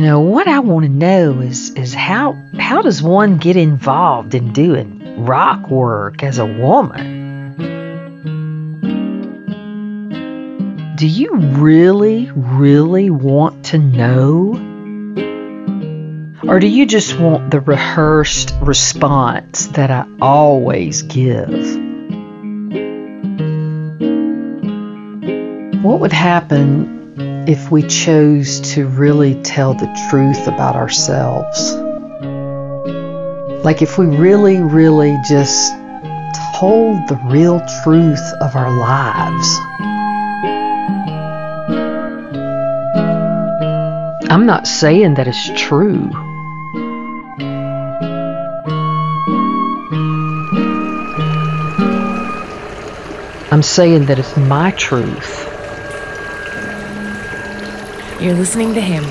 You know, what I want to know is is how how does one get involved in doing rock work as a woman? Do you really, really want to know? Or do you just want the rehearsed response that I always give? What would happen if we chose to really tell the truth about ourselves. Like if we really, really just told the real truth of our lives. I'm not saying that it's true. I'm saying that it's my truth. You're listening to him.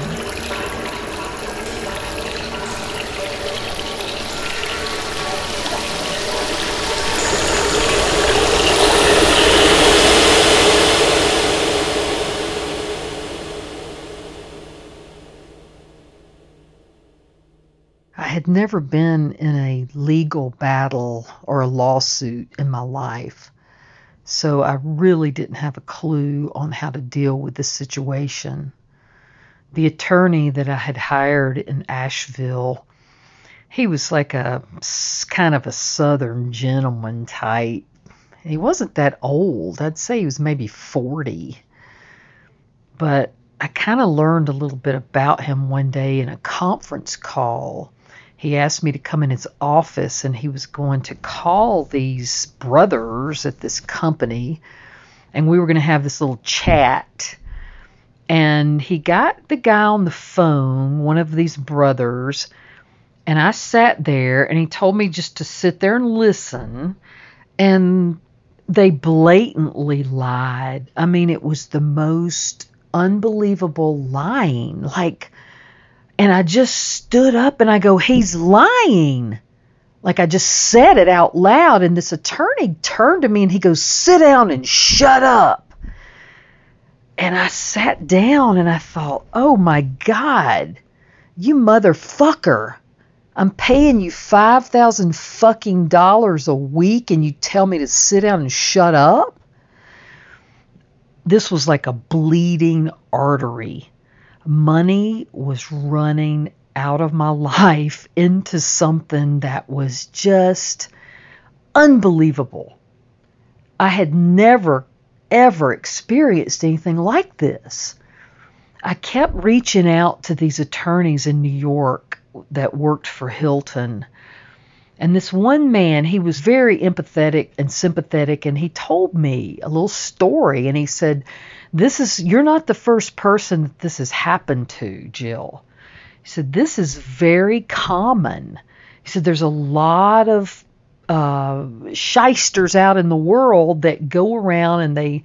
I had never been in a legal battle or a lawsuit in my life, so I really didn't have a clue on how to deal with this situation the attorney that I had hired in Asheville, he was like a kind of a southern gentleman type. He wasn't that old. I'd say he was maybe 40. But I kind of learned a little bit about him one day in a conference call. He asked me to come in his office and he was going to call these brothers at this company and we were going to have this little chat and he got the guy on the phone, one of these brothers, and I sat there and he told me just to sit there and listen and they blatantly lied. I mean, it was the most unbelievable lying. Like and I just stood up and I go, "He's lying." Like I just said it out loud and this attorney turned to me and he goes, "Sit down and shut up." And I sat down and I thought, oh my God, you motherfucker. I'm paying you 5,000 fucking dollars a week and you tell me to sit down and shut up? This was like a bleeding artery. Money was running out of my life into something that was just unbelievable. I had never ever experienced anything like this. I kept reaching out to these attorneys in New York that worked for Hilton. And this one man, he was very empathetic and sympathetic, and he told me a little story. And he said, This is, you're not the first person that this has happened to, Jill. He said, This is very common. He said, There's a lot of uh, shysters out in the world that go around and they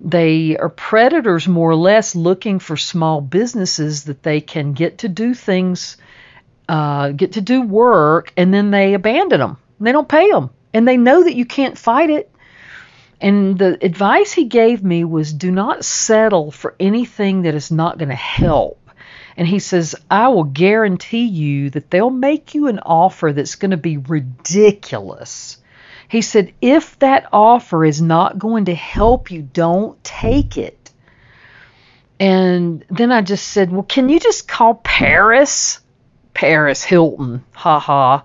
they are predators more or less looking for small businesses that they can get to do things uh, get to do work and then they abandon them they don't pay them and they know that you can't fight it. And the advice he gave me was do not settle for anything that is not going to help and he says, I will guarantee you that they'll make you an offer that's going to be ridiculous. He said, if that offer is not going to help you, don't take it. And then I just said, Well, can you just call Paris? Paris Hilton. Ha ha.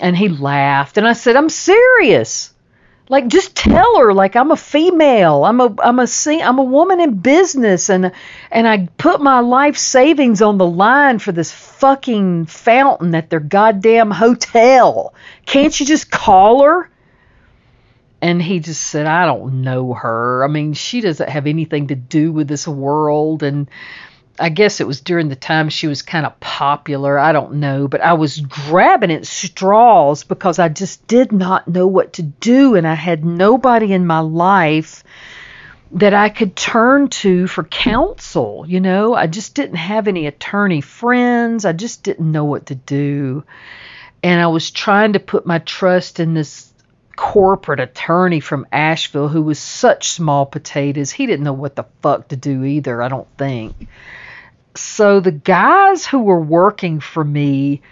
And he laughed. And I said, I'm serious. Like just tell her like I'm a female. I'm a I'm a I'm a woman in business and and I put my life savings on the line for this fucking fountain at their goddamn hotel. Can't you just call her? And he just said, I don't know her. I mean, she doesn't have anything to do with this world and I guess it was during the time she was kind of popular. I don't know, but I was grabbing at straws because I just did not know what to do, and I had nobody in my life that I could turn to for counsel. You know, I just didn't have any attorney friends. I just didn't know what to do. And I was trying to put my trust in this corporate attorney from Asheville who was such small potatoes. He didn't know what the fuck to do either, I don't think. So the guys who were working for me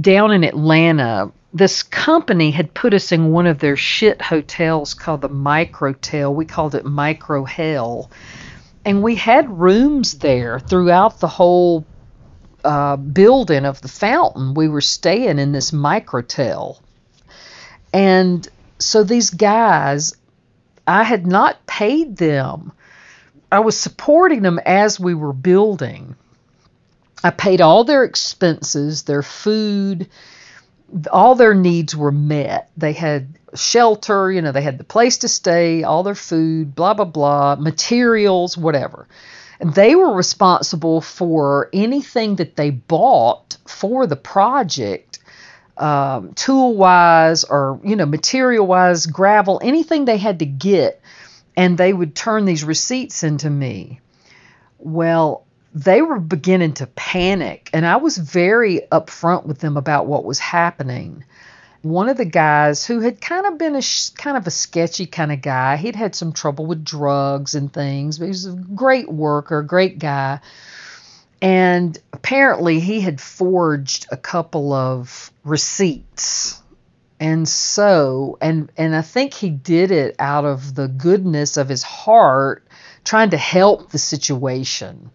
down in Atlanta, this company had put us in one of their shit hotels called the Microtel. We called it Micro Hell. And we had rooms there throughout the whole uh, building of the fountain. We were staying in this Microtel. And so these guys, I had not paid them. I was supporting them as we were building. I paid all their expenses, their food, all their needs were met. They had shelter, you know, they had the place to stay, all their food, blah, blah, blah, materials, whatever. And they were responsible for anything that they bought for the project, um, tool wise or, you know, material wise, gravel, anything they had to get. And they would turn these receipts into me. Well, they were beginning to panic, and I was very upfront with them about what was happening. One of the guys who had kind of been a kind of a sketchy kind of guy, he'd had some trouble with drugs and things, but he was a great worker, great guy. And apparently, he had forged a couple of receipts and so and and I think he did it out of the goodness of his heart trying to help the situation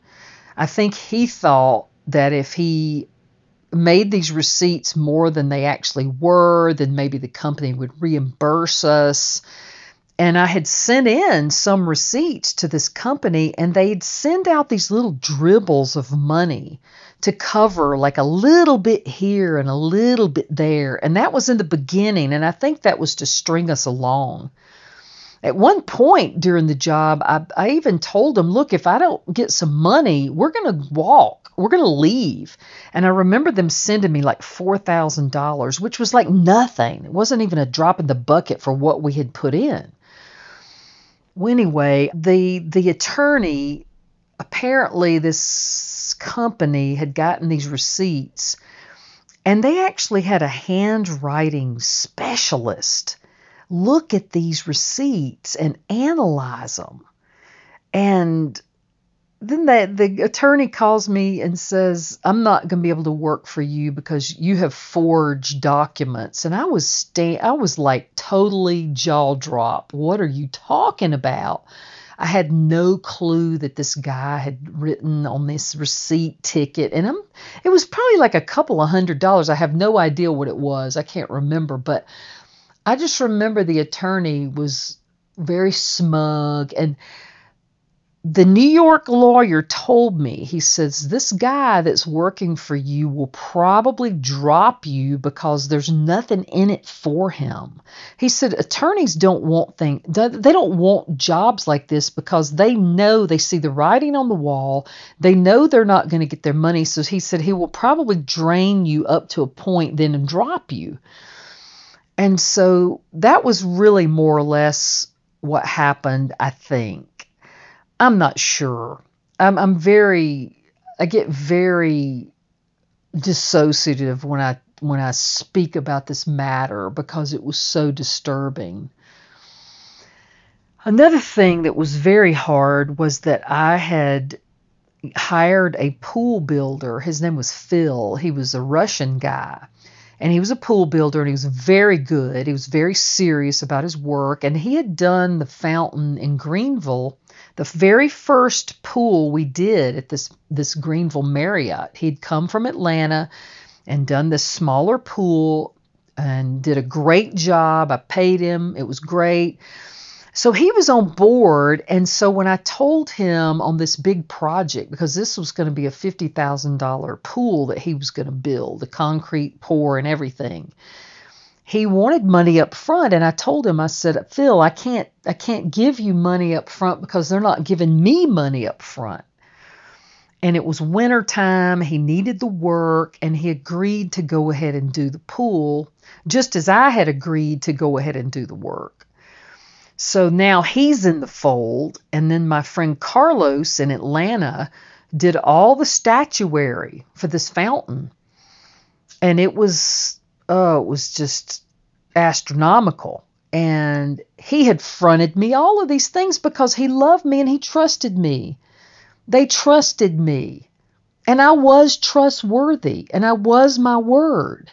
I think he thought that if he made these receipts more than they actually were, then maybe the company would reimburse us. And I had sent in some receipts to this company, and they'd send out these little dribbles of money to cover like a little bit here and a little bit there. And that was in the beginning, and I think that was to string us along. At one point during the job, I, I even told them, look, if I don't get some money, we're going to walk. We're going to leave. And I remember them sending me like $4,000, which was like nothing. It wasn't even a drop in the bucket for what we had put in. Well, anyway, the the attorney apparently this company had gotten these receipts and they actually had a handwriting specialist look at these receipts and analyze them. And then the, the attorney calls me and says, I'm not going to be able to work for you because you have forged documents. And I was sta- I was like totally jaw drop. What are you talking about? I had no clue that this guy had written on this receipt ticket. And I'm, it was probably like a couple of hundred dollars. I have no idea what it was. I can't remember. But I just remember the attorney was very smug and the New York lawyer told me, he says, this guy that's working for you will probably drop you because there's nothing in it for him. He said, attorneys don't want things, they don't want jobs like this because they know they see the writing on the wall. They know they're not going to get their money. So he said, he will probably drain you up to a point then drop you. And so that was really more or less what happened, I think. I'm not sure. I'm, I'm very, I get very dissociative when I when I speak about this matter because it was so disturbing. Another thing that was very hard was that I had hired a pool builder. His name was Phil. He was a Russian guy and he was a pool builder and he was very good. He was very serious about his work and he had done the fountain in Greenville, the very first pool we did at this this Greenville Marriott. He'd come from Atlanta and done this smaller pool and did a great job. I paid him. It was great. So he was on board. And so when I told him on this big project, because this was going to be a $50,000 pool that he was going to build, the concrete pour and everything, he wanted money up front. And I told him, I said, Phil, I can't, I can't give you money up front because they're not giving me money up front. And it was winter time. He needed the work and he agreed to go ahead and do the pool, just as I had agreed to go ahead and do the work. So now he's in the fold. And then my friend Carlos in Atlanta did all the statuary for this fountain. And it was, oh, it was just astronomical. And he had fronted me all of these things because he loved me and he trusted me. They trusted me. And I was trustworthy and I was my word.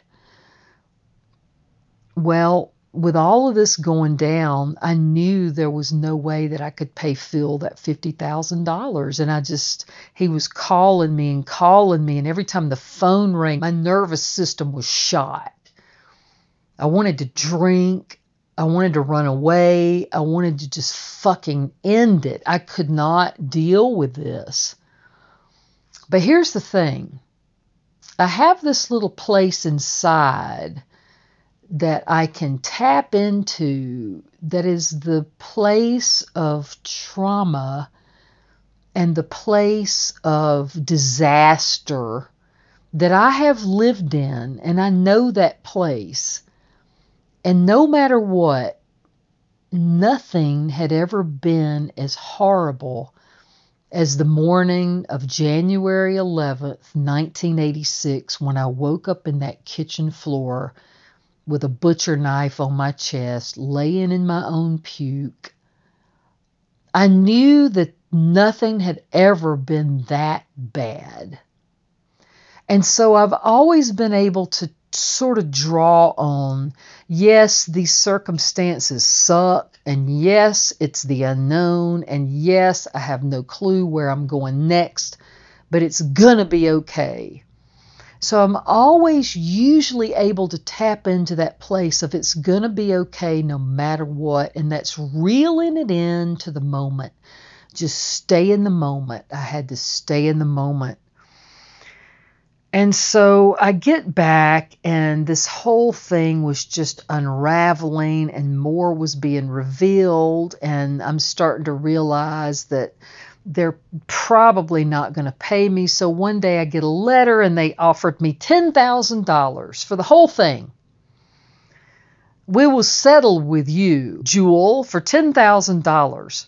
Well, with all of this going down, I knew there was no way that I could pay Phil that $50,000. And I just, he was calling me and calling me. And every time the phone rang, my nervous system was shot. I wanted to drink. I wanted to run away. I wanted to just fucking end it. I could not deal with this. But here's the thing I have this little place inside that I can tap into that is the place of trauma and the place of disaster that I have lived in, and I know that place. And no matter what, nothing had ever been as horrible as the morning of January 11th, 1986, when I woke up in that kitchen floor with a butcher knife on my chest, laying in my own puke. I knew that nothing had ever been that bad. And so I've always been able to sort of draw on yes, these circumstances suck, and yes, it's the unknown, and yes, I have no clue where I'm going next, but it's gonna be okay. So I'm always usually able to tap into that place of it's going to be okay no matter what. And that's reeling it in to the moment. Just stay in the moment. I had to stay in the moment. And so I get back, and this whole thing was just unraveling, and more was being revealed. And I'm starting to realize that they're probably not going to pay me. So one day I get a letter and they offered me $10,000 for the whole thing. We will settle with you, Jewel, for $10,000.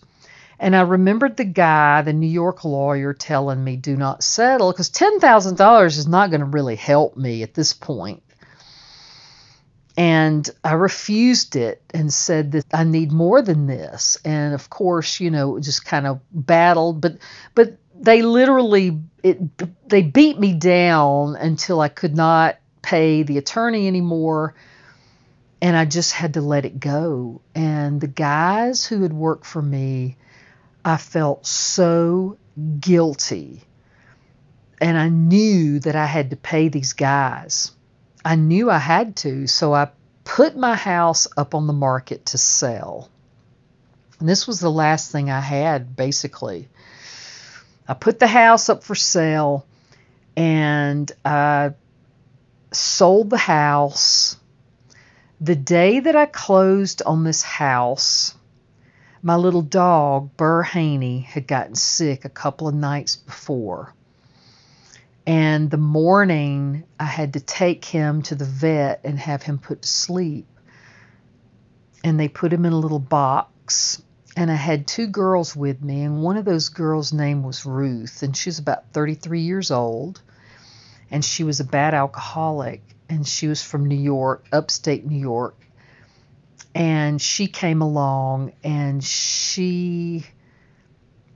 And I remembered the guy, the New York lawyer, telling me, do not settle, because $10,000 is not going to really help me at this point. And I refused it and said that I need more than this. And of course, you know, just kind of battled, but but they literally it they beat me down until I could not pay the attorney anymore and I just had to let it go. And the guys who had worked for me, I felt so guilty. And I knew that I had to pay these guys. I knew I had to, so I put my house up on the market to sell. And this was the last thing I had, basically. I put the house up for sale and I sold the house. The day that I closed on this house, my little dog, Burr Haney, had gotten sick a couple of nights before. And the morning, I had to take him to the vet and have him put to sleep. And they put him in a little box. And I had two girls with me, and one of those girls' name was Ruth, and she was about 33 years old, and she was a bad alcoholic, and she was from New York, upstate New York. And she came along, and she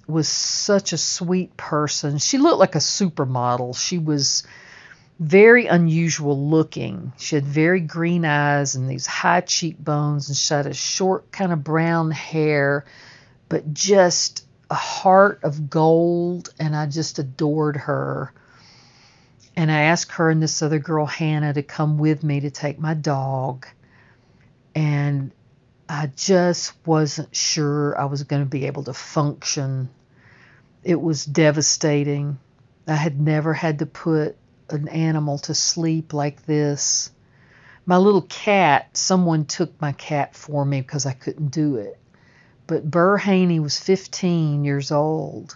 was such a sweet person. She looked like a supermodel. She was very unusual looking. She had very green eyes and these high cheekbones, and she had a short, kind of brown hair, but just a heart of gold. And I just adored her. And I asked her and this other girl, Hannah, to come with me to take my dog. And I just wasn't sure I was going to be able to function. It was devastating. I had never had to put an animal to sleep like this. My little cat, someone took my cat for me because I couldn't do it. But Burr Haney was 15 years old,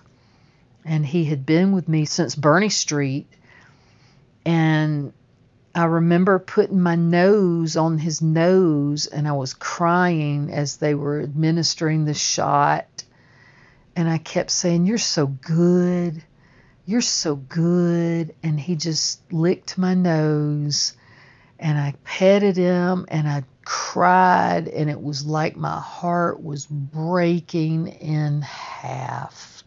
and he had been with me since Bernie Street. And I remember putting my nose on his nose and I was crying as they were administering the shot. And I kept saying, You're so good. You're so good. And he just licked my nose and I petted him and I cried. And it was like my heart was breaking in half.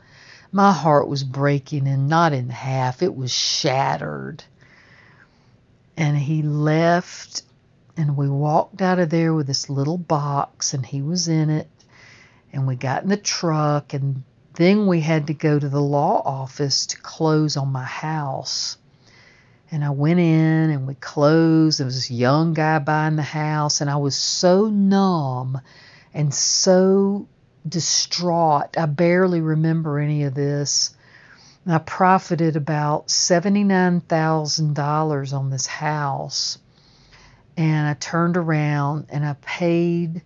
my heart was breaking and not in half, it was shattered. And he left, and we walked out of there with this little box, and he was in it. And we got in the truck, and then we had to go to the law office to close on my house. And I went in and we closed. There was this young guy buying the house, and I was so numb and so distraught. I barely remember any of this. I profited about $79,000 on this house. And I turned around and I paid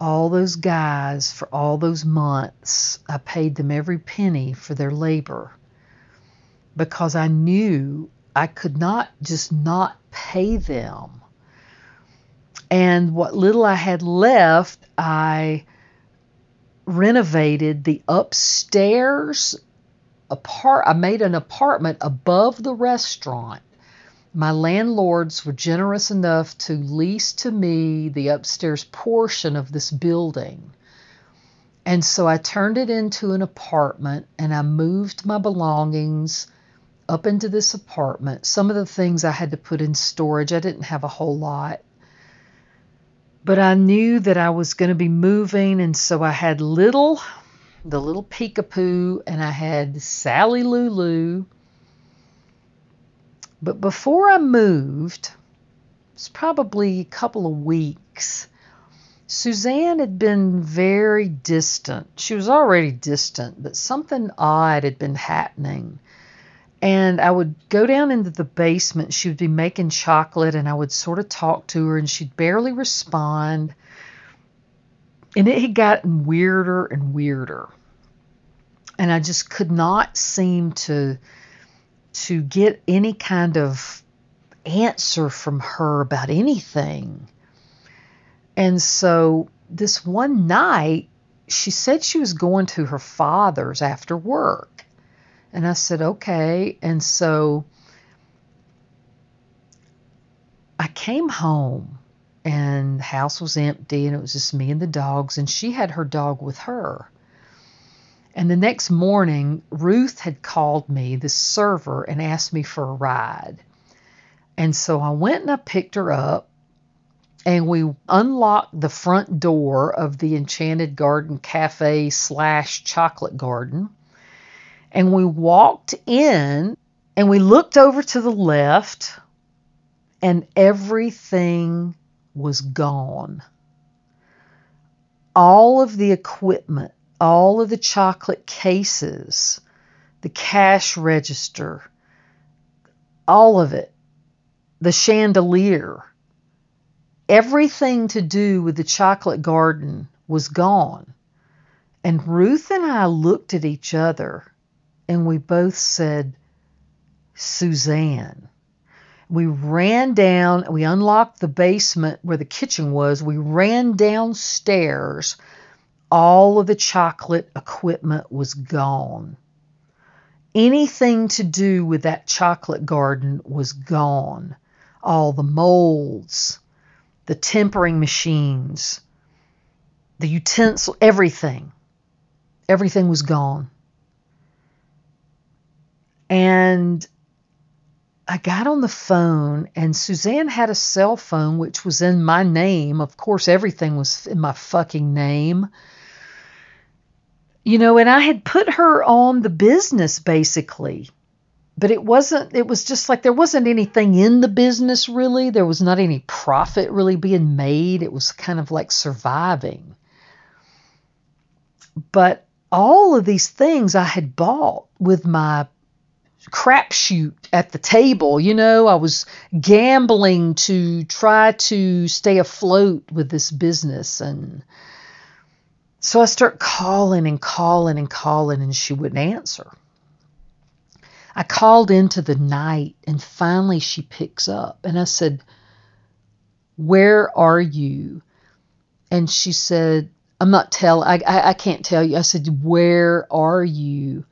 all those guys for all those months. I paid them every penny for their labor because I knew I could not just not pay them. And what little I had left, I renovated the upstairs apart I made an apartment above the restaurant. My landlords were generous enough to lease to me the upstairs portion of this building. And so I turned it into an apartment and I moved my belongings up into this apartment. Some of the things I had to put in storage, I didn't have a whole lot. But I knew that I was going to be moving, and so I had little, the little peekapoo, and I had Sally Lulu. But before I moved, it's probably a couple of weeks. Suzanne had been very distant. She was already distant, but something odd had been happening and I would go down into the basement. She would be making chocolate, and I would sort of talk to her, and she'd barely respond. And it had gotten weirder and weirder. And I just could not seem to to get any kind of answer from her about anything. And so this one night, she said she was going to her father's after work. And I said, okay. And so I came home and the house was empty and it was just me and the dogs and she had her dog with her. And the next morning, Ruth had called me, the server, and asked me for a ride. And so I went and I picked her up and we unlocked the front door of the Enchanted Garden Cafe slash Chocolate Garden and we walked in and we looked over to the left and everything was gone. All of the equipment, all of the chocolate cases, the cash register, all of it, the chandelier, everything to do with the chocolate garden was gone. And Ruth and I looked at each other and we both said, Suzanne. We ran down, we unlocked the basement where the kitchen was. We ran downstairs. All of the chocolate equipment was gone. Anything to do with that chocolate garden was gone. All the molds, the tempering machines, the utensil, everything. Everything was gone. And I got on the phone, and Suzanne had a cell phone, which was in my name. Of course, everything was in my fucking name. You know, and I had put her on the business basically, but it wasn't, it was just like there wasn't anything in the business really. There was not any profit really being made. It was kind of like surviving. But all of these things I had bought with my crapshoot at the table. You know, I was gambling to try to stay afloat with this business. And so I start calling and calling and calling, and she wouldn't answer. I called into the night, and finally she picks up. And I said, Where are you? And she said, I'm not telling, I, I, I can't tell you. I said, Where are you?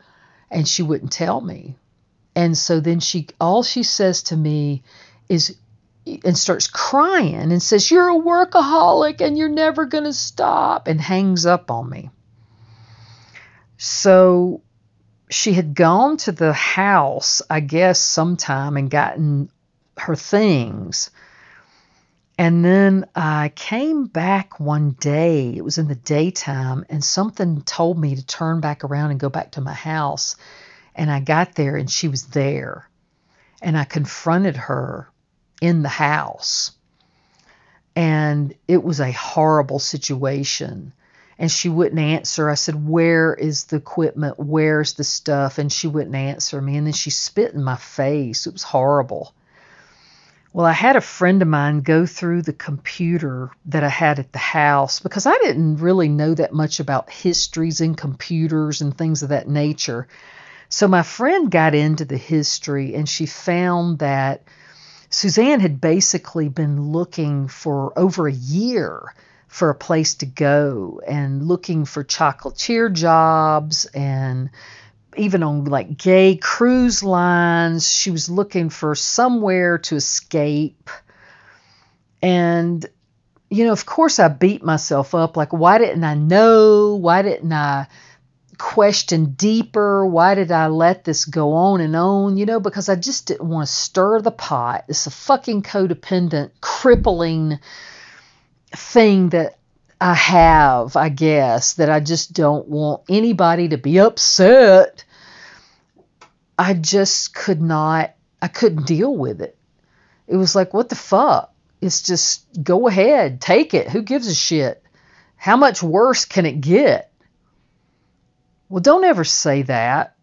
And she wouldn't tell me. And so then she, all she says to me is, and starts crying and says, You're a workaholic and you're never going to stop, and hangs up on me. So she had gone to the house, I guess, sometime and gotten her things. And then I came back one day, it was in the daytime, and something told me to turn back around and go back to my house. And I got there and she was there. And I confronted her in the house. And it was a horrible situation. And she wouldn't answer. I said, Where is the equipment? Where's the stuff? And she wouldn't answer me. And then she spit in my face. It was horrible. Well, I had a friend of mine go through the computer that I had at the house because I didn't really know that much about histories and computers and things of that nature. So my friend got into the history and she found that Suzanne had basically been looking for over a year for a place to go and looking for chocolatier jobs and even on like gay cruise lines. She was looking for somewhere to escape. And, you know, of course, I beat myself up. Like, why didn't I know? Why didn't I question deeper? Why did I let this go on and on? You know, because I just didn't want to stir the pot. It's a fucking codependent, crippling thing that I have, I guess, that I just don't want anybody to be upset. I just could not, I couldn't deal with it. It was like, what the fuck? It's just go ahead, take it. Who gives a shit? How much worse can it get? Well, don't ever say that.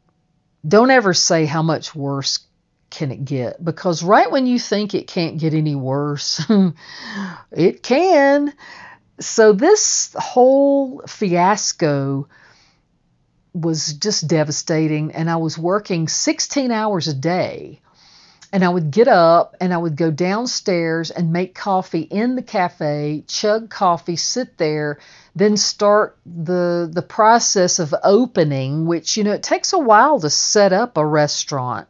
Don't ever say how much worse can it get because right when you think it can't get any worse, it can. So this whole fiasco was just devastating and I was working 16 hours a day. And I would get up and I would go downstairs and make coffee in the cafe, chug coffee, sit there, then start the the process of opening, which you know it takes a while to set up a restaurant.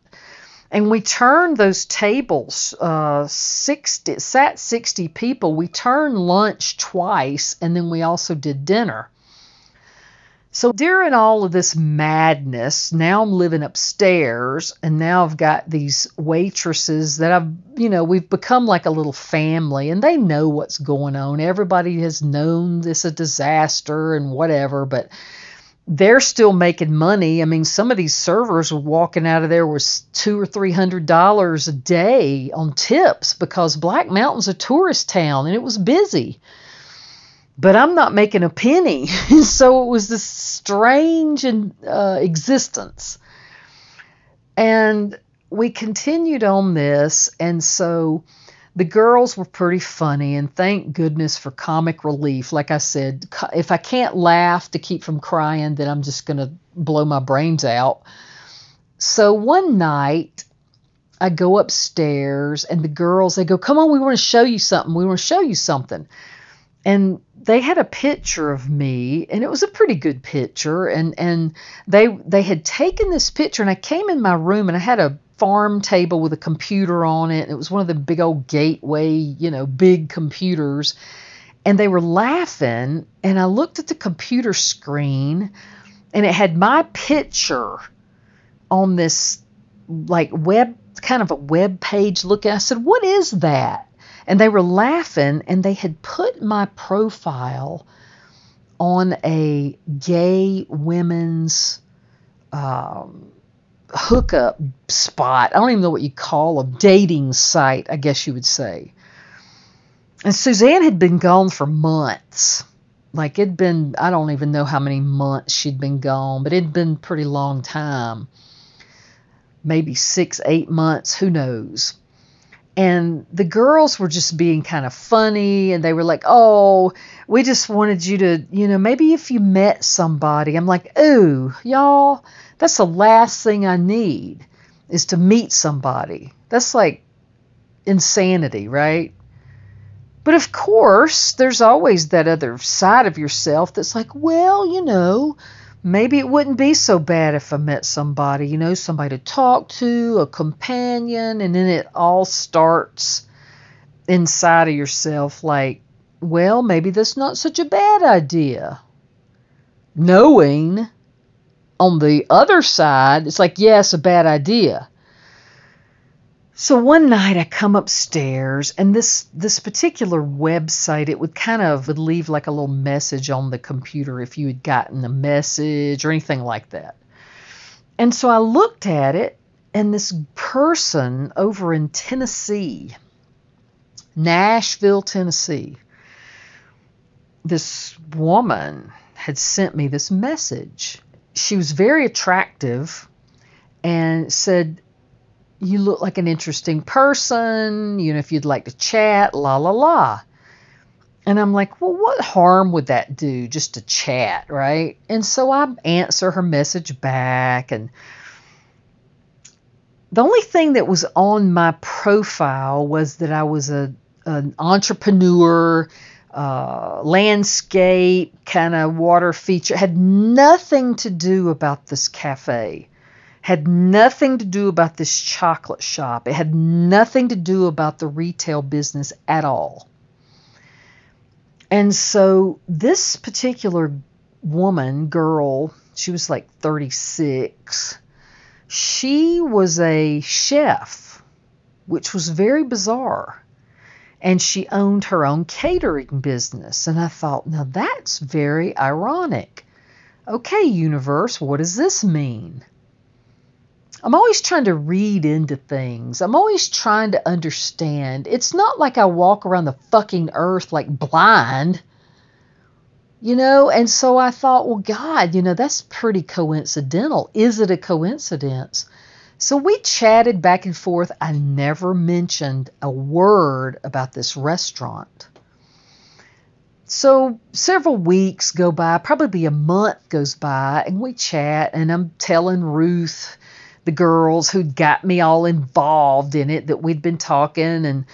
And we turned those tables uh, 60 sat 60 people. We turned lunch twice and then we also did dinner so during all of this madness now i'm living upstairs and now i've got these waitresses that i've you know we've become like a little family and they know what's going on everybody has known this a disaster and whatever but they're still making money. I mean, some of these servers were walking out of there with two or three hundred dollars a day on tips because Black Mountain's a tourist town and it was busy. But I'm not making a penny, so it was this strange uh, existence. And we continued on this, and so the girls were pretty funny, and thank goodness for comic relief. Like I said, if I can't laugh to keep from crying, then I'm just going to blow my brains out. So one night, I go upstairs, and the girls they go, "Come on, we want to show you something. We want to show you something." And they had a picture of me, and it was a pretty good picture. And and they they had taken this picture, and I came in my room, and I had a farm table with a computer on it. It was one of the big old gateway, you know, big computers. And they were laughing. And I looked at the computer screen and it had my picture on this like web kind of a web page looking. I said, What is that? And they were laughing and they had put my profile on a gay women's um, hookup spot. I don't even know what you call a dating site, I guess you would say. And Suzanne had been gone for months. Like it'd been, I don't even know how many months she'd been gone, but it'd been pretty long time. Maybe six, eight months, who knows. And the girls were just being kind of funny and they were like, oh, we just wanted you to, you know, maybe if you met somebody. I'm like, ooh, y'all, that's the last thing I need is to meet somebody. That's like insanity, right? But of course, there's always that other side of yourself that's like, well, you know, maybe it wouldn't be so bad if I met somebody, you know, somebody to talk to, a companion, and then it all starts inside of yourself like, well, maybe that's not such a bad idea. Knowing on the other side, it's like, yeah, a bad idea. So one night I come upstairs and this this particular website it would kind of would leave like a little message on the computer if you had gotten a message or anything like that. And so I looked at it and this person over in Tennessee, Nashville, Tennessee, this woman had sent me this message. She was very attractive and said you look like an interesting person, you know, if you'd like to chat, la la la. And I'm like, well, what harm would that do just to chat, right? And so I answer her message back. And the only thing that was on my profile was that I was a an entrepreneur, uh, landscape kind of water feature. Had nothing to do about this cafe had nothing to do about this chocolate shop. It had nothing to do about the retail business at all. And so this particular woman, girl, she was like 36, she was a chef, which was very bizarre. And she owned her own catering business. And I thought, now that's very ironic. Okay, universe, what does this mean? I'm always trying to read into things. I'm always trying to understand. It's not like I walk around the fucking earth like blind, you know? And so I thought, well, God, you know, that's pretty coincidental. Is it a coincidence? So we chatted back and forth. I never mentioned a word about this restaurant. So several weeks go by, probably a month goes by, and we chat, and I'm telling Ruth the girls who'd got me all involved in it that we'd been talking and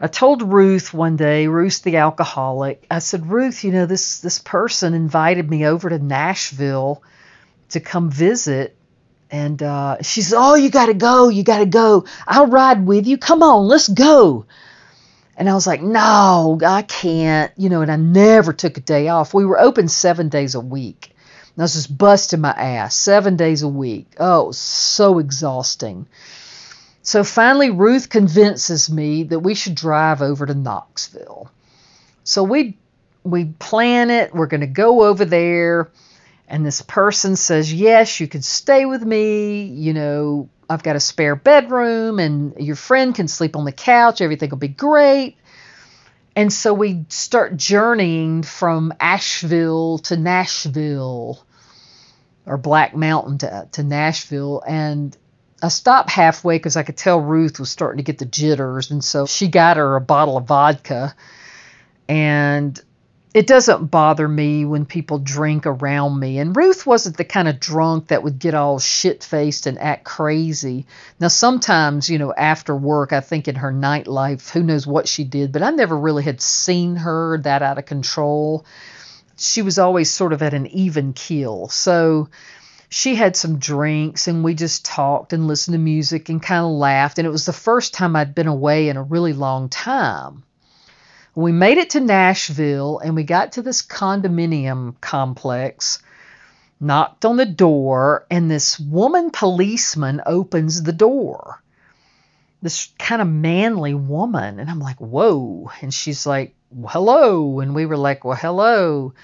I told Ruth one day, Ruth the alcoholic, I said, Ruth, you know, this this person invited me over to Nashville to come visit. And uh, she said, Oh, you got to go. You got to go. I'll ride with you. Come on, let's go. And I was like, No, I can't. You know, and I never took a day off. We were open seven days a week. I was just busting my ass seven days a week. Oh, so exhausting. So finally, Ruth convinces me that we should drive over to Knoxville. So we we plan it. We're going to go over there, and this person says, "Yes, you can stay with me. You know, I've got a spare bedroom, and your friend can sleep on the couch. Everything will be great." And so we start journeying from Asheville to Nashville or Black Mountain to, to Nashville. And I stopped halfway because I could tell Ruth was starting to get the jitters. And so she got her a bottle of vodka. And it doesn't bother me when people drink around me. And Ruth wasn't the kind of drunk that would get all shit faced and act crazy. Now, sometimes, you know, after work, I think in her nightlife, who knows what she did, but I never really had seen her that out of control. She was always sort of at an even keel. So, she had some drinks and we just talked and listened to music and kind of laughed. And it was the first time I'd been away in a really long time. We made it to Nashville and we got to this condominium complex, knocked on the door, and this woman policeman opens the door. This kind of manly woman. And I'm like, whoa. And she's like, hello. And we were like, well, hello.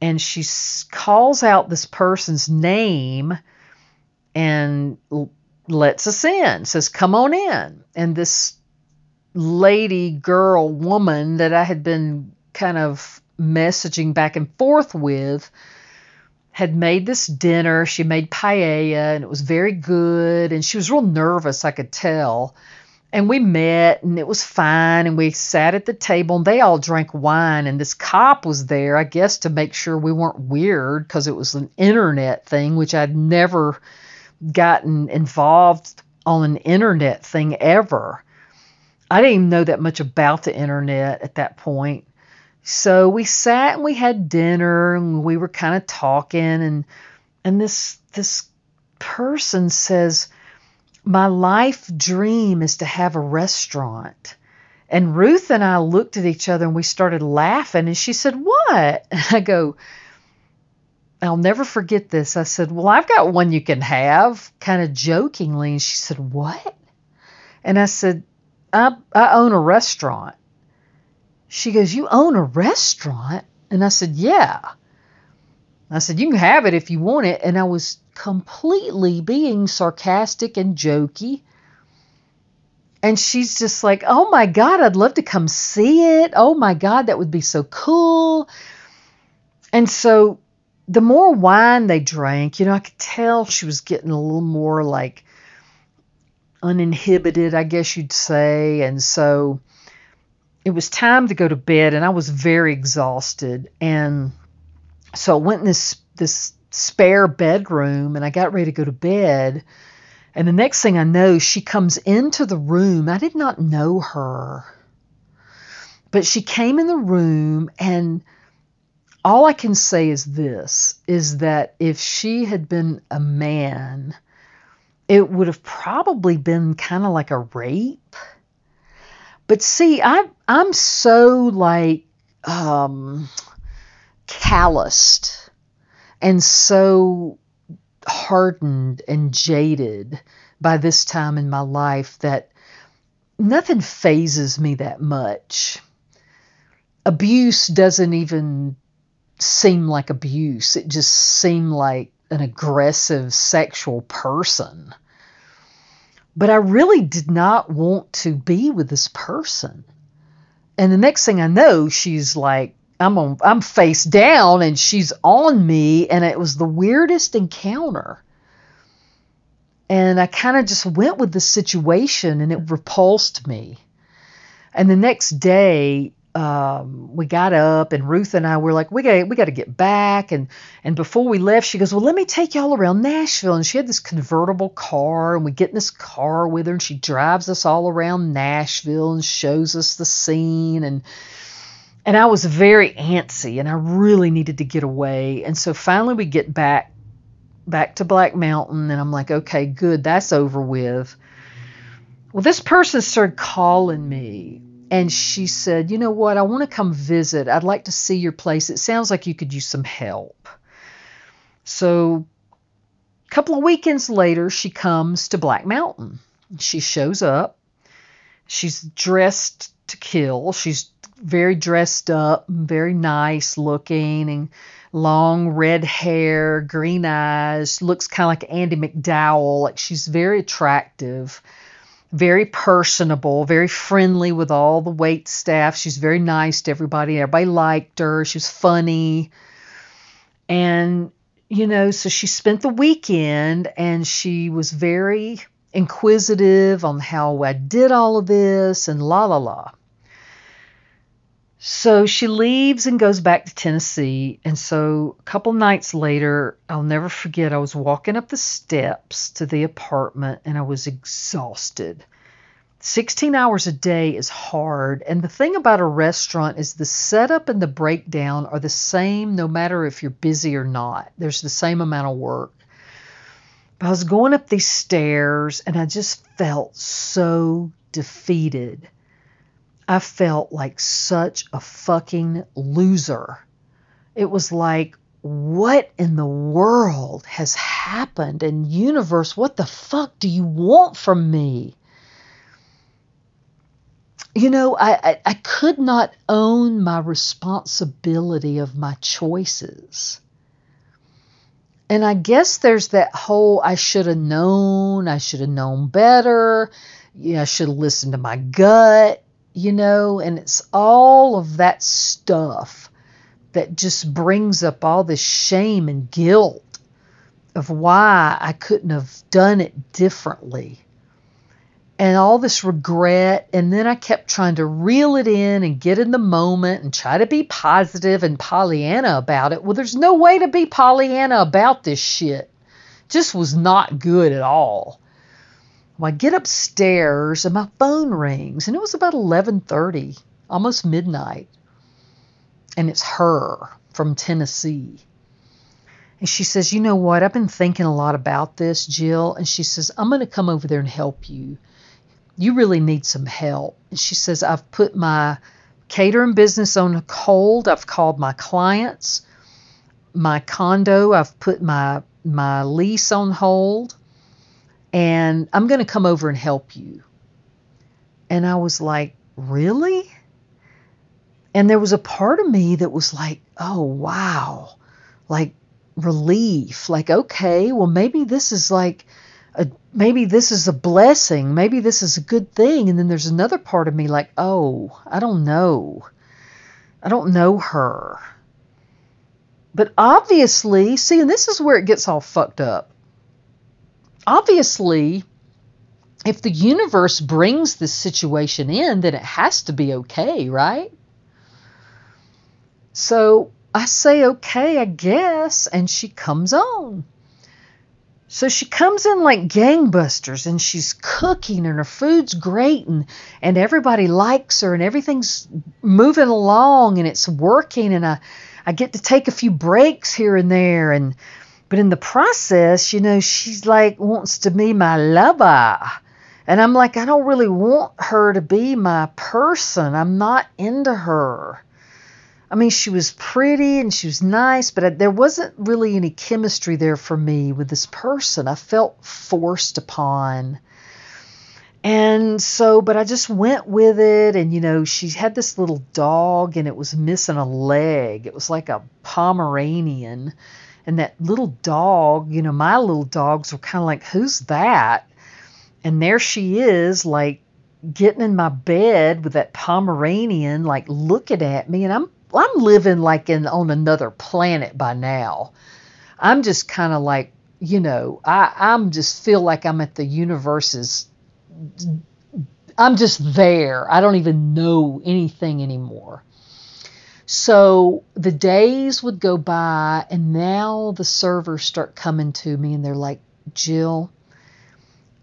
And she calls out this person's name and lets us in, says, come on in. And this lady, girl, woman that I had been kind of messaging back and forth with had made this dinner. She made paella and it was very good. And she was real nervous, I could tell. And we met and it was fine. And we sat at the table and they all drank wine. And this cop was there, I guess, to make sure we weren't weird because it was an internet thing, which I'd never gotten involved on an internet thing ever. I didn't even know that much about the internet at that point. So we sat and we had dinner and we were kind of talking and and this this person says my life dream is to have a restaurant. And Ruth and I looked at each other and we started laughing and she said, "What?" And I go, I'll never forget this. I said, Well, I've got one you can have, kind of jokingly. And she said, What? And I said, I, I own a restaurant. She goes, You own a restaurant? And I said, Yeah. I said, You can have it if you want it. And I was completely being sarcastic and jokey. And she's just like, Oh my God, I'd love to come see it. Oh my God, that would be so cool. And so the more wine they drank, you know, I could tell she was getting a little more like uninhibited, I guess you'd say. And so it was time to go to bed, and I was very exhausted. And so I went in this this spare bedroom, and I got ready to go to bed. And the next thing I know, she comes into the room. I did not know her, but she came in the room and all I can say is this is that if she had been a man, it would have probably been kind of like a rape. But see, I I'm so like um calloused and so hardened and jaded by this time in my life that nothing fazes me that much. Abuse doesn't even seem like abuse. It just seemed like an aggressive sexual person. But I really did not want to be with this person. And the next thing I know, she's like, I'm on, I'm face down and she's on me and it was the weirdest encounter. And I kind of just went with the situation and it repulsed me. And the next day, um, we got up and Ruth and I were like, we got we got to get back. And and before we left, she goes, well, let me take y'all around Nashville. And she had this convertible car, and we get in this car with her, and she drives us all around Nashville and shows us the scene. And and I was very antsy, and I really needed to get away. And so finally, we get back back to Black Mountain, and I'm like, okay, good, that's over with. Well, this person started calling me and she said, You know what? I want to come visit. I'd like to see your place. It sounds like you could use some help. So, a couple of weekends later, she comes to Black Mountain. She shows up. She's dressed to kill. She's very dressed up, very nice looking, and long red hair, green eyes, looks kind of like Andie MacDowell. Like she's very attractive very personable, very friendly with all the wait staff. She's very nice to everybody. Everybody liked her. She was funny. And, you know, so she spent the weekend and she was very inquisitive on how I did all of this and la la la. So she leaves and goes back to Tennessee. And so a couple nights later, I'll never forget, I was walking up the steps to the apartment and I was exhausted. 16 hours a day is hard. And the thing about a restaurant is the setup and the breakdown are the same no matter if you're busy or not. There's the same amount of work. But I was going up these stairs and I just felt so defeated. I felt like such a fucking loser. It was like, what in the world has happened? And universe, what the fuck do you want from me? You know, I, I, I could not own my responsibility of my choices. And I guess there's that whole I should have known, I should have known better, yeah, I should have listened to my gut you know, and it's all of that stuff that just brings up all this shame and guilt of why I couldn't have done it differently. And all this regret. And then I kept trying to reel it in and get in the moment and try to be positive and Pollyanna about it. Well, there's no way to be Pollyanna about this shit. Just was not good at all. Well, I get upstairs and my phone rings, and it was about 11:30, almost midnight. And it's her from Tennessee. And she says, "You know what? I've been thinking a lot about this, Jill." And she says, "I'm going to come over there and help you. You really need some help." And she says, "I've put my catering business on hold. I've called my clients. my condo, I've put my my lease on hold and I'm going to come over and help you. And I was like, Really? And there was a part of me that was like, Oh, wow. Like relief. Like, okay, well, maybe this is like, a, maybe this is a blessing. Maybe this is a good thing. And then there's another part of me like, Oh, I don't know. I don't know her. But obviously, see, and this is where it gets all fucked up. Obviously, if the universe brings this situation in, then it has to be okay, right? So I say, okay, I guess. And she comes on. So she comes in like gangbusters and she's cooking and her food's great and, and everybody likes her and everything's moving along and it's working and I I get to take a few breaks here and there and but in the process, you know, she's like wants to be my lover. And I'm like, I don't really want her to be my person. I'm not into her. I mean, she was pretty and she was nice, but there wasn't really any chemistry there for me with this person. I felt forced upon. And so, but I just went with it. And, you know, she had this little dog and it was missing a leg. It was like a Pomeranian. And that little dog, you know, my little dogs were kind of like, who's that? And there she is, like getting in my bed with that Pomeranian, like looking at me. And I'm, I'm living like in on another planet by now. I'm just kind of like, you know, I, I'm just feel like I'm at the universe's I'm just there. I don't even know anything anymore. So the days would go by, and now the servers start coming to me, and they're like, Jill,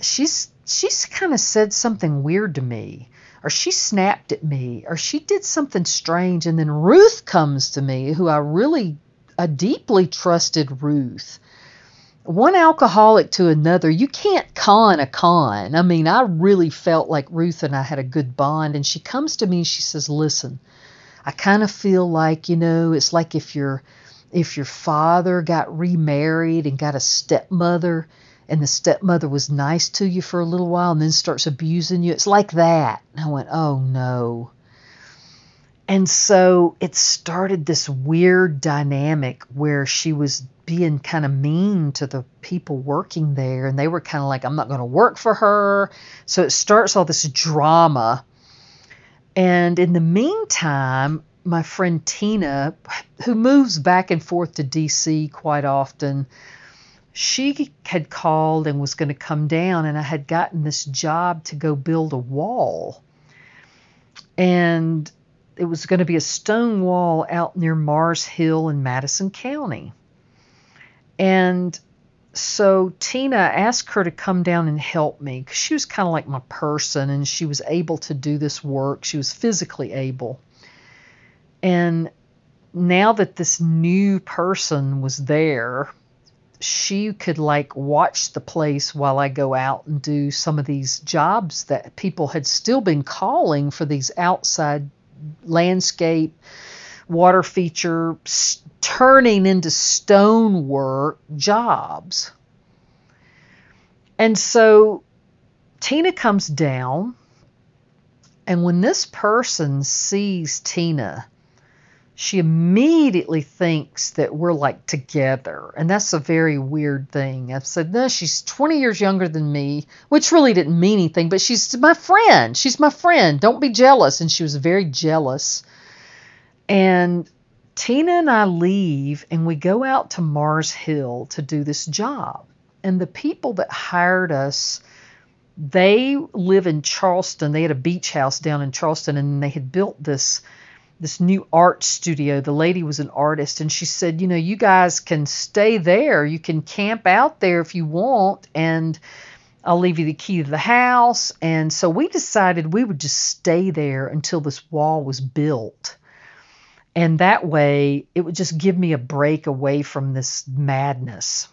she's she's kind of said something weird to me, or she snapped at me, or she did something strange, and then Ruth comes to me, who I really, I deeply trusted Ruth one alcoholic to another, you can't con a con. I mean, I really felt like Ruth and I had a good bond. And she comes to me and she says, Listen, I kind of feel like, you know, it's like if your if your father got remarried and got a stepmother and the stepmother was nice to you for a little while and then starts abusing you. It's like that. And I went, Oh no. And so it started this weird dynamic where she was being kind of mean to the people working there, and they were kind of like, I'm not going to work for her. So it starts all this drama. And in the meantime, my friend Tina, who moves back and forth to DC quite often, she had called and was going to come down, and I had gotten this job to go build a wall. And it was going to be a stone wall out near Mars Hill in Madison County. And so Tina asked her to come down and help me because she was kind of like my person and she was able to do this work. She was physically able. And now that this new person was there, she could like watch the place while I go out and do some of these jobs that people had still been calling for these outside landscape water feature turning into stonework jobs. And so Tina comes down, and when this person sees Tina, she immediately thinks that we're like together. And that's a very weird thing. I've said, no, she's 20 years younger than me, which really didn't mean anything, but she's my friend. She's my friend. Don't be jealous. And she was very jealous. And Tina and I leave and we go out to Mars Hill to do this job. And the people that hired us, they live in Charleston. They had a beach house down in Charleston and they had built this this new art studio. The lady was an artist and she said, "You know, you guys can stay there. You can camp out there if you want and I'll leave you the key to the house." And so we decided we would just stay there until this wall was built. And that way, it would just give me a break away from this madness.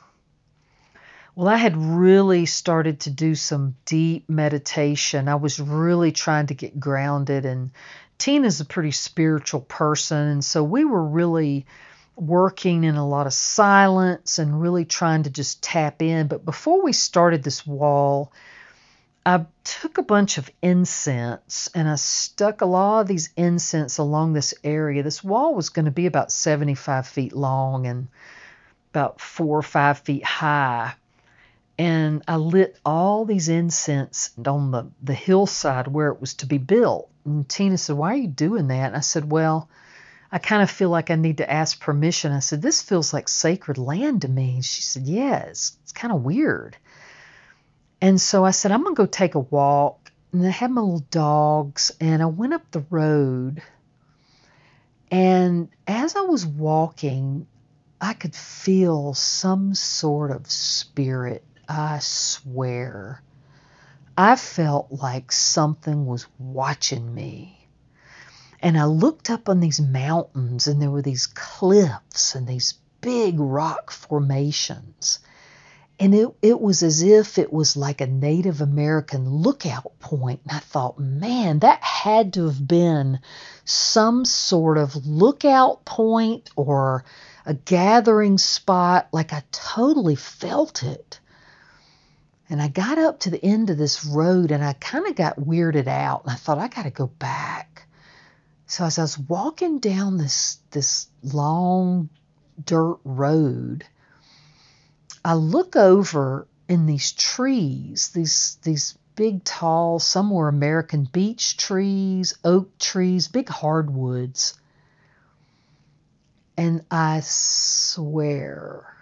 Well, I had really started to do some deep meditation. I was really trying to get grounded, and Tina's a pretty spiritual person. And so we were really working in a lot of silence and really trying to just tap in. But before we started this wall, I took a bunch of incense and I stuck a lot of these incense along this area. This wall was going to be about 75 feet long and about four or five feet high. And I lit all these incense on the, the hillside where it was to be built. And Tina said, Why are you doing that? And I said, Well, I kind of feel like I need to ask permission. I said, This feels like sacred land to me. And she said, Yeah, it's, it's kind of weird. And so I said, I'm going to go take a walk. And I had my little dogs, and I went up the road. And as I was walking, I could feel some sort of spirit. I swear. I felt like something was watching me. And I looked up on these mountains, and there were these cliffs and these big rock formations. And it, it was as if it was like a Native American lookout point. And I thought, man, that had to have been some sort of lookout point or a gathering spot. Like I totally felt it. And I got up to the end of this road and I kind of got weirded out. And I thought, I got to go back. So as I was walking down this, this long dirt road, I look over in these trees, these these big tall, some were American beech trees, oak trees, big hardwoods. And I swear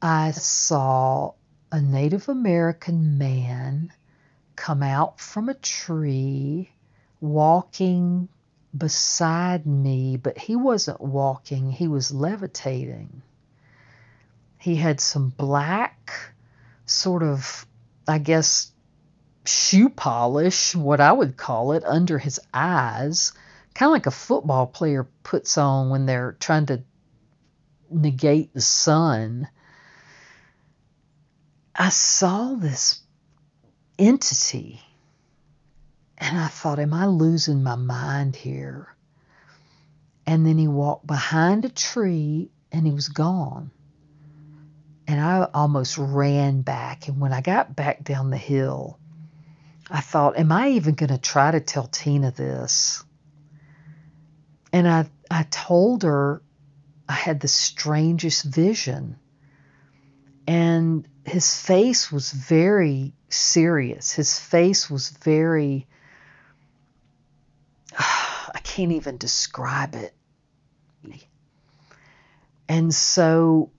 I saw a Native American man come out from a tree walking beside me, but he wasn't walking, he was levitating. He had some black, sort of, I guess, shoe polish, what I would call it, under his eyes, kind of like a football player puts on when they're trying to negate the sun. I saw this entity and I thought, am I losing my mind here? And then he walked behind a tree and he was gone and I almost ran back. And when I got back down the hill, I thought, am I even going to try to tell Tina this? And I, I told her I had the strangest vision. And his face was very serious. His face was very, I can't even describe it. And so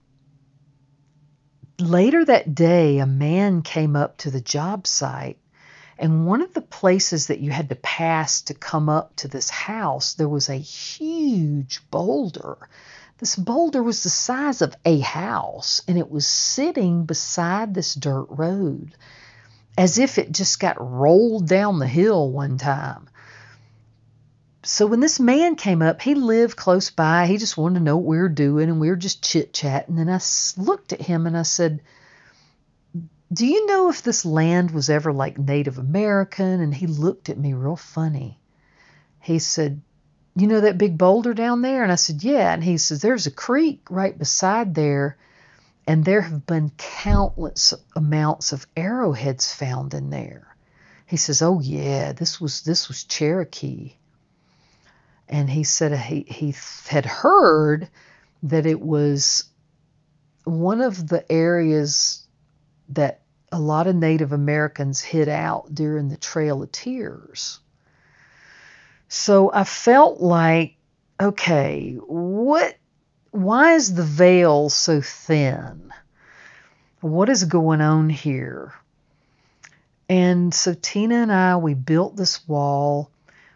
Later that day, a man came up to the job site, and one of the places that you had to pass to come up to this house, there was a huge boulder. This boulder was the size of a house, and it was sitting beside this dirt road as if it just got rolled down the hill one time so when this man came up, he lived close by. He just wanted to know what we were doing, and we were just chit chatting. And I looked at him and I said, Do you know if this land was ever like Native American? And he looked at me real funny. He said, You know that big boulder down there? And I said, Yeah. And he says, There's a creek right beside there, and there have been countless amounts of arrowheads found in there. He says, Oh yeah, this was this was Cherokee and he said he, he had heard that it was one of the areas that a lot of Native Americans hid out during the Trail of Tears. So I felt like, okay, what why is the veil so thin? What is going on here? And so Tina and I, we built this wall.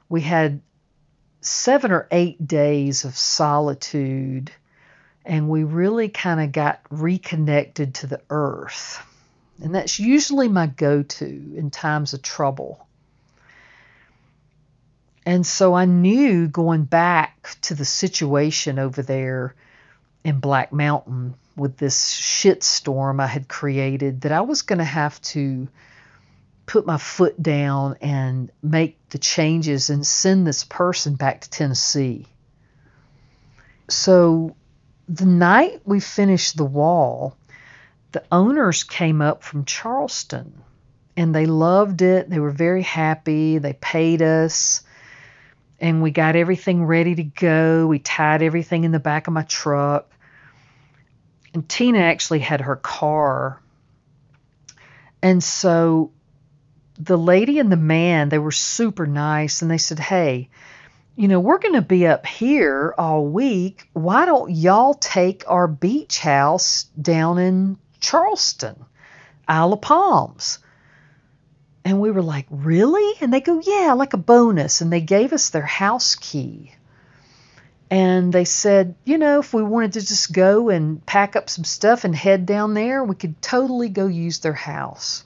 We had seven or eight days of solitude, and we really kind of got reconnected to the earth. And that's usually my go to in times of trouble. And so I knew going back to the situation over there in Black Mountain with this shitstorm I had created that I was going to have to put my foot down and make the changes and send this person back to Tennessee. So the night we finished the wall, the owners came up from Charleston and they loved it. They were very happy. They paid us and we got everything ready to go. We tied everything in the back of my truck. And Tina actually had her car. And so the lady and the man, they were super nice and they said, Hey, you know, we're going to be up here all week. Why don't y'all take our beach house down in Charleston, Isle of Palms? And we were like, Really? And they go, Yeah, like a bonus. And they gave us their house key. And they said, You know, if we wanted to just go and pack up some stuff and head down there, we could totally go use their house.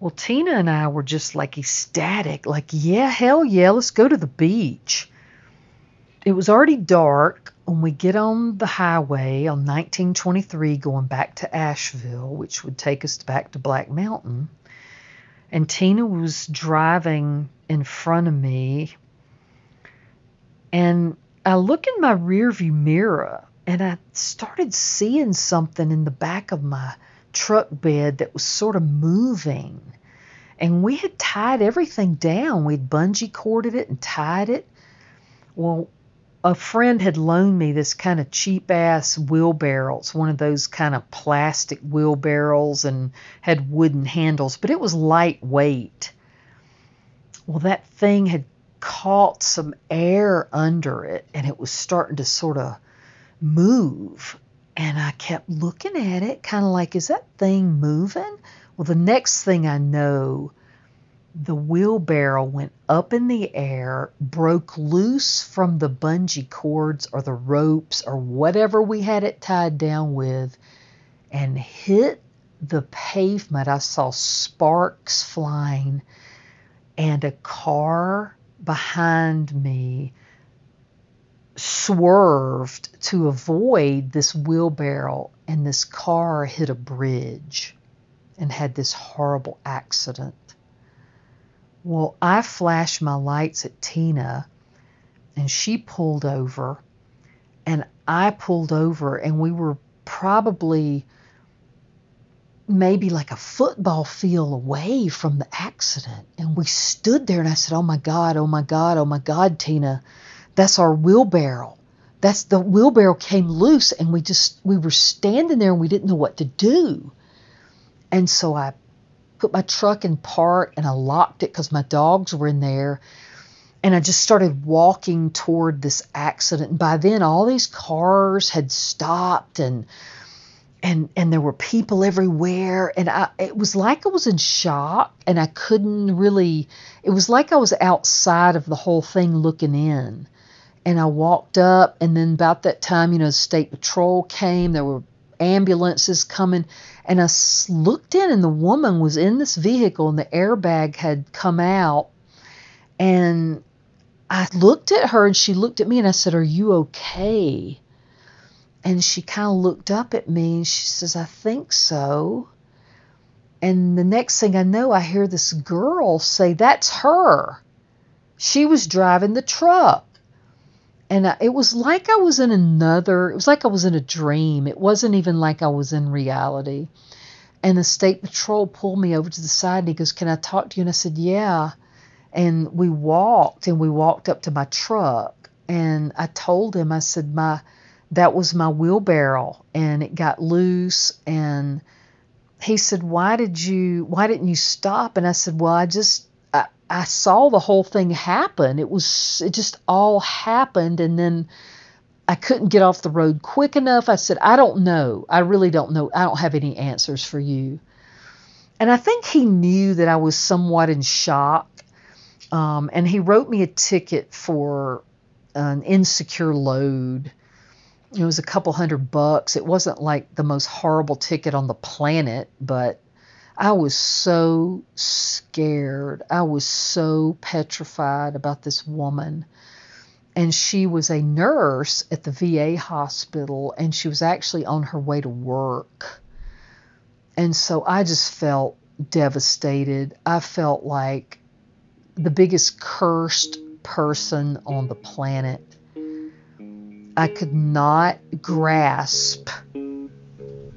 Well, Tina and I were just like ecstatic, like, yeah, hell yeah, let's go to the beach. It was already dark when we get on the highway on 1923 going back to Asheville, which would take us back to Black Mountain. And Tina was driving in front of me. And I look in my rearview mirror and I started seeing something in the back of my truck bed that was sort of moving. And we had tied everything down. We'd bungee corded it and tied it. Well, a friend had loaned me this kind of cheap ass wheelbarrow. It's one of those kind of plastic wheelbarrows and had wooden handles, but it was lightweight. Well, that thing had caught some air under it and it was starting to sort of move. And I kept looking at it, kind of like, is that thing moving? Well, the next thing I know, the wheelbarrow went up in the air, broke loose from the bungee cords or the ropes or whatever we had it tied down with, and hit the pavement. I saw sparks flying, and a car behind me swerved to avoid this wheelbarrow, and this car hit a bridge and had this horrible accident. Well, I flashed my lights at Tina, and she pulled over, and I pulled over, and we were probably maybe like a football field away from the accident. And we stood there, and I said, Oh my God, oh my God, oh my God, Tina that's our wheelbarrow. That's the wheelbarrow came loose and we just we were standing there and we didn't know what to do. And so I put my truck in park and I locked it because my dogs were in there. And I just started walking toward this accident. And by then all these cars had stopped and and and there were people everywhere and I it was like I was in shock and I couldn't really it was like I was outside of the whole thing looking in and I walked up, and then about that time, you know, state patrol came. There were ambulances coming, and I looked in, and the woman was in this vehicle, and the airbag had come out, and I looked at her, and she looked at me, and I said, "Are you okay?" And she kind of looked up at me, and she says, "I think so." And the next thing I know, I hear this girl say, That's her. She was driving the truck and uh, it was like I was in another, it was like I was in a dream. It wasn't even like I was in reality. And the state patrol pulled me over to the side and he goes, Can I talk to you? And I said, Yeah. And we walked and we walked up to my truck and I told him, I said, My that was my wheelbarrow and it got loose and he said, Why did you why didn't you stop? And I said, Well, I just I saw the whole thing happen. It was it just all happened and then I couldn't get off the road quick enough. I said, I don't know. I really don't know. I don't have any answers for you. And I think he knew that I was somewhat in shock. Um, and he wrote me a ticket for an insecure load. It was a couple hundred bucks. It wasn't like the most horrible ticket on the planet, but I was so scared. I was so petrified about this woman. And she was a nurse at the VA hospital, and she was actually on her way to work. And so I just felt devastated. I felt like the biggest cursed person on the planet. I could not grasp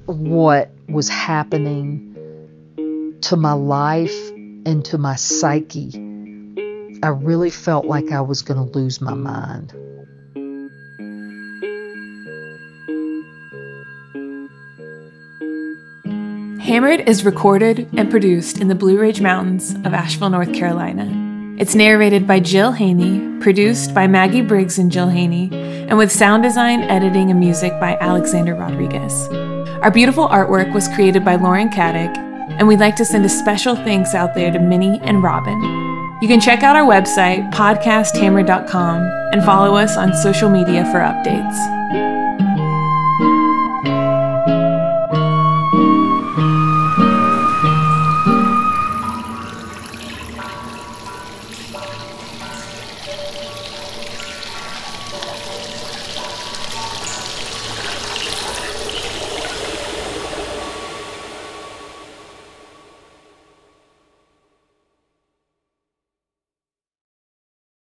what was happening to my life and to my psyche. I really felt like I was going to lose my mind. Hammered is recorded and produced in the Blue Ridge Mountains of Asheville, North Carolina. It's narrated by Jill Haney, produced by Maggie Briggs and Jill Haney, and with sound design, editing, and music by Alexander Rodriguez. Our beautiful artwork was created by Lauren Caddick, and we'd like to send a special thanks out there to Minnie and Robin. You can check out our website, podcasthammer.com, and follow us on social media for updates.